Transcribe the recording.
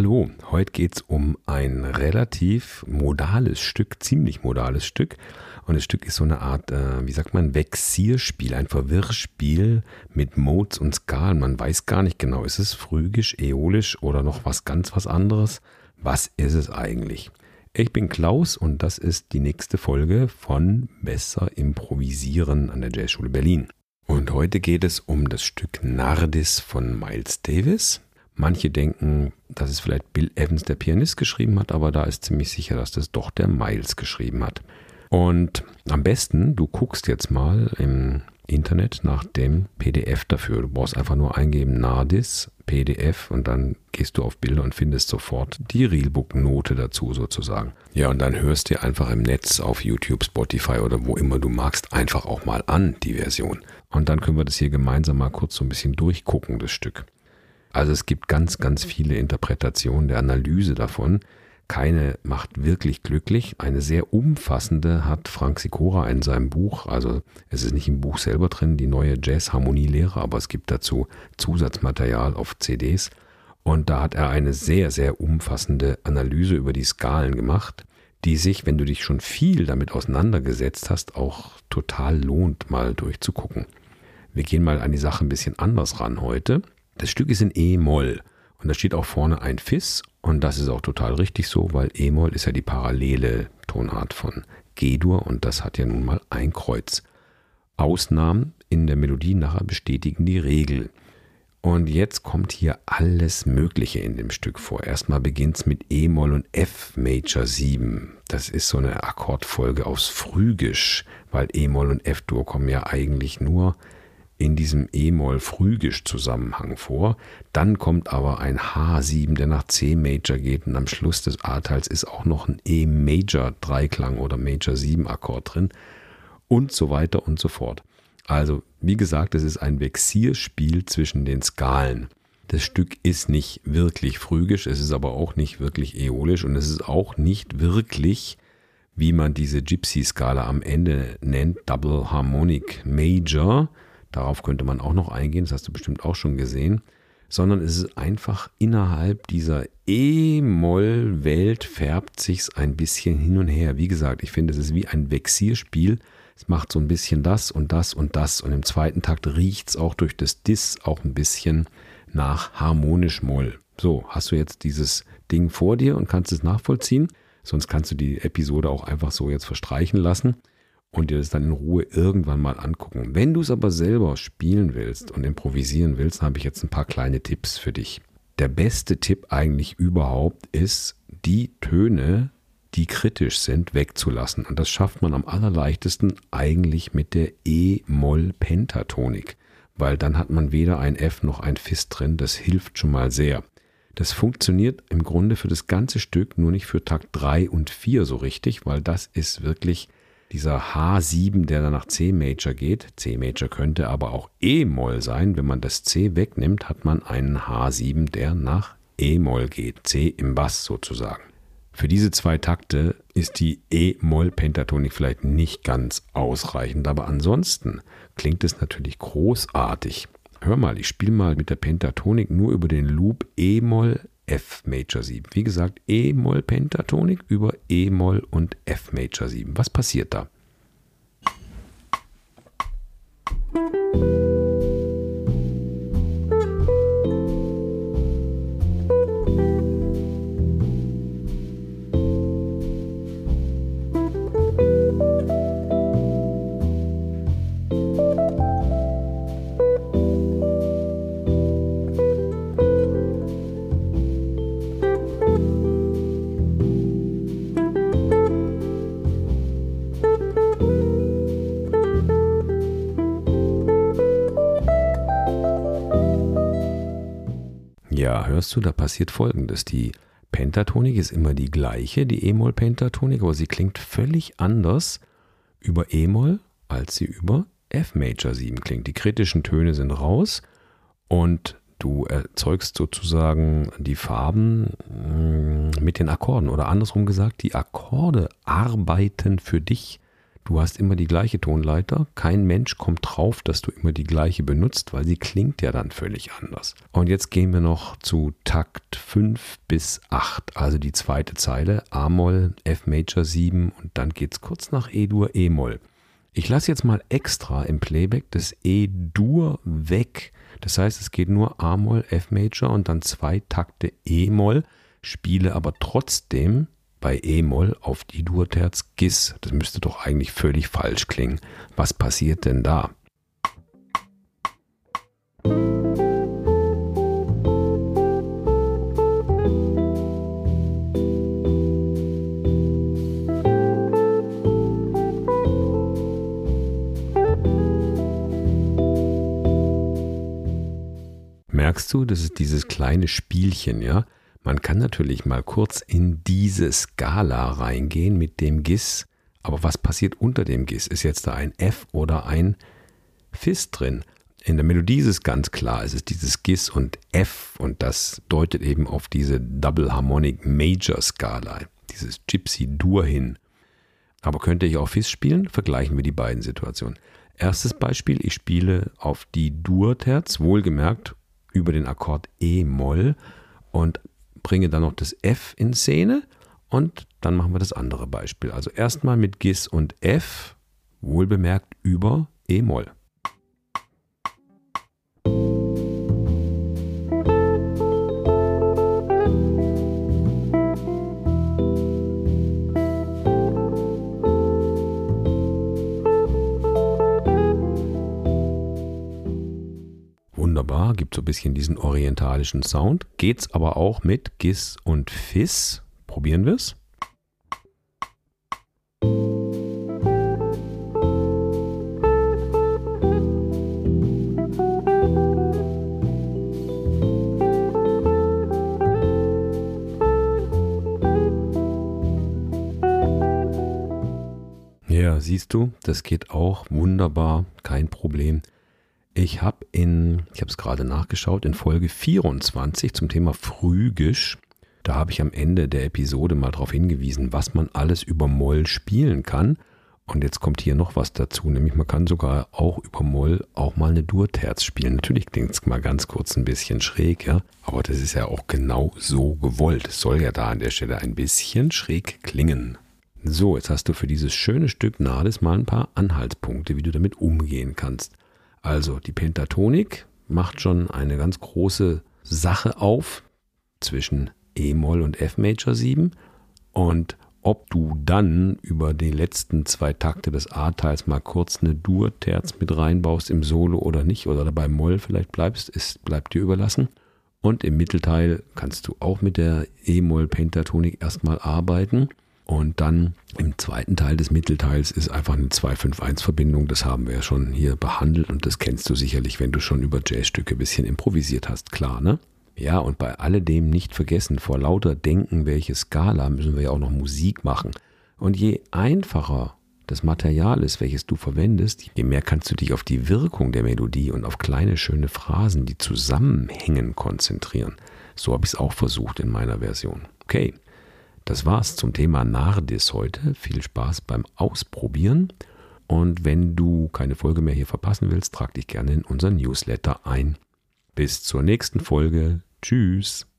Hallo, heute geht es um ein relativ modales Stück, ziemlich modales Stück. Und das Stück ist so eine Art, äh, wie sagt man, Vexierspiel, ein Verwirrspiel mit Modes und Skalen. Man weiß gar nicht genau, ist es phrygisch, äolisch oder noch was ganz was anderes? Was ist es eigentlich? Ich bin Klaus und das ist die nächste Folge von Besser Improvisieren an der Jazzschule Berlin. Und heute geht es um das Stück Nardis von Miles Davis. Manche denken, dass es vielleicht Bill Evans, der Pianist, geschrieben hat, aber da ist ziemlich sicher, dass das doch der Miles geschrieben hat. Und am besten, du guckst jetzt mal im Internet nach dem PDF dafür. Du brauchst einfach nur eingeben Nardis, PDF und dann gehst du auf Bilder und findest sofort die Realbook-Note dazu sozusagen. Ja, und dann hörst dir einfach im Netz auf YouTube, Spotify oder wo immer du magst einfach auch mal an, die Version. Und dann können wir das hier gemeinsam mal kurz so ein bisschen durchgucken, das Stück. Also es gibt ganz, ganz viele Interpretationen der Analyse davon. Keine macht wirklich glücklich. Eine sehr umfassende hat Frank Sikora in seinem Buch, also es ist nicht im Buch selber drin, die neue Jazz-Harmonielehre, aber es gibt dazu Zusatzmaterial auf CDs. Und da hat er eine sehr, sehr umfassende Analyse über die Skalen gemacht, die sich, wenn du dich schon viel damit auseinandergesetzt hast, auch total lohnt, mal durchzugucken. Wir gehen mal an die Sache ein bisschen anders ran heute. Das Stück ist in E-Moll und da steht auch vorne ein Fis und das ist auch total richtig so, weil E-Moll ist ja die parallele Tonart von G-Dur und das hat ja nun mal ein Kreuz. Ausnahmen in der Melodie nachher bestätigen die Regel. Und jetzt kommt hier alles Mögliche in dem Stück vor. Erstmal beginnt es mit E-Moll und F Major 7. Das ist so eine Akkordfolge aus Phrygisch, weil E-Moll und F-Dur kommen ja eigentlich nur in diesem E-Moll-Phrygisch-Zusammenhang vor. Dann kommt aber ein H7, der nach C-Major geht und am Schluss des A-Teils ist auch noch ein E-Major-Dreiklang oder Major-7-Akkord drin und so weiter und so fort. Also, wie gesagt, es ist ein Vexierspiel zwischen den Skalen. Das Stück ist nicht wirklich phrygisch, es ist aber auch nicht wirklich äolisch und es ist auch nicht wirklich, wie man diese Gypsy-Skala am Ende nennt, Double Harmonic Major, Darauf könnte man auch noch eingehen, das hast du bestimmt auch schon gesehen. Sondern es ist einfach innerhalb dieser E-Moll-Welt färbt sich's ein bisschen hin und her. Wie gesagt, ich finde, es ist wie ein Vexierspiel. Es macht so ein bisschen das und das und das. Und im zweiten Takt riecht es auch durch das Dis auch ein bisschen nach harmonisch Moll. So, hast du jetzt dieses Ding vor dir und kannst es nachvollziehen? Sonst kannst du die Episode auch einfach so jetzt verstreichen lassen und dir das dann in Ruhe irgendwann mal angucken. Wenn du es aber selber spielen willst und improvisieren willst, habe ich jetzt ein paar kleine Tipps für dich. Der beste Tipp eigentlich überhaupt ist, die Töne, die kritisch sind, wegzulassen. Und das schafft man am allerleichtesten eigentlich mit der E-Moll-Pentatonik, weil dann hat man weder ein F noch ein Fis drin. Das hilft schon mal sehr. Das funktioniert im Grunde für das ganze Stück, nur nicht für Takt 3 und 4 so richtig, weil das ist wirklich dieser H7, der dann nach C-Major geht. C-Major könnte aber auch E-Moll sein. Wenn man das C wegnimmt, hat man einen H7, der nach E-Moll geht. C im Bass sozusagen. Für diese zwei Takte ist die E-Moll-Pentatonik vielleicht nicht ganz ausreichend, aber ansonsten klingt es natürlich großartig. Hör mal, ich spiele mal mit der Pentatonik nur über den Loop E-Moll, F Major 7. Wie gesagt, E-Moll Pentatonik über E-Moll und F Major 7. Was passiert da? Ja, hörst du, da passiert Folgendes. Die Pentatonik ist immer die gleiche, die E-Moll-Pentatonik, aber sie klingt völlig anders über E-Moll, als sie über F-Major 7 klingt. Die kritischen Töne sind raus und du erzeugst sozusagen die Farben mm, mit den Akkorden oder andersrum gesagt, die Akkorde arbeiten für dich Du hast immer die gleiche Tonleiter. Kein Mensch kommt drauf, dass du immer die gleiche benutzt, weil sie klingt ja dann völlig anders. Und jetzt gehen wir noch zu Takt 5 bis 8, also die zweite Zeile, A-Moll, F Major 7 und dann geht es kurz nach E-Dur, E-Moll. Ich lasse jetzt mal extra im Playback das E-Dur weg. Das heißt, es geht nur A-Moll, F Major und dann zwei Takte E-Moll, spiele aber trotzdem bei E-Moll auf die Dur-Terz Gis. Das müsste doch eigentlich völlig falsch klingen. Was passiert denn da? Merkst du, das ist dieses kleine Spielchen, ja? Man kann natürlich mal kurz in diese Skala reingehen mit dem GIS, aber was passiert unter dem GIS? Ist jetzt da ein F oder ein Fis drin? In der Melodie ist es ganz klar, es ist dieses GIS und F und das deutet eben auf diese Double Harmonic Major Skala, dieses Gypsy Dur hin. Aber könnte ich auch Fis spielen? Vergleichen wir die beiden Situationen. Erstes Beispiel, ich spiele auf die Dur-Terz, wohlgemerkt über den Akkord E-Moll und bringe dann noch das F in Szene und dann machen wir das andere Beispiel. Also erstmal mit Gis und F, wohlbemerkt über E-Moll. Gibt so ein bisschen diesen orientalischen Sound. Geht's aber auch mit Gis und Fis. Probieren wir es. Ja, siehst du, das geht auch wunderbar, kein Problem. Ich habe in, ich habe es gerade nachgeschaut, in Folge 24 zum Thema Phrygisch, da habe ich am Ende der Episode mal darauf hingewiesen, was man alles über Moll spielen kann. Und jetzt kommt hier noch was dazu, nämlich man kann sogar auch über Moll auch mal eine Durterz spielen. Natürlich klingt es mal ganz kurz ein bisschen schräg, ja, aber das ist ja auch genau so gewollt. Es soll ja da an der Stelle ein bisschen schräg klingen. So, jetzt hast du für dieses schöne Stück Nades mal ein paar Anhaltspunkte, wie du damit umgehen kannst. Also die Pentatonik macht schon eine ganz große Sache auf zwischen E-Moll und F-Major 7 und ob du dann über die letzten zwei Takte des A-Teils mal kurz eine Dur-Terz mit reinbaust im Solo oder nicht oder dabei Moll vielleicht bleibst, ist, bleibt dir überlassen. Und im Mittelteil kannst du auch mit der E-Moll-Pentatonik erstmal arbeiten. Und dann im zweiten Teil des Mittelteils ist einfach eine 2-5-1-Verbindung. Das haben wir ja schon hier behandelt und das kennst du sicherlich, wenn du schon über Jazzstücke ein bisschen improvisiert hast, klar, ne? Ja, und bei alledem nicht vergessen, vor lauter Denken, welche Skala müssen wir ja auch noch Musik machen. Und je einfacher das Material ist, welches du verwendest, je mehr kannst du dich auf die Wirkung der Melodie und auf kleine schöne Phrasen, die zusammenhängen, konzentrieren. So habe ich es auch versucht in meiner Version. Okay, das war's zum Thema Nardis heute. Viel Spaß beim Ausprobieren. Und wenn du keine Folge mehr hier verpassen willst, trag dich gerne in unseren Newsletter ein. Bis zur nächsten Folge. Tschüss.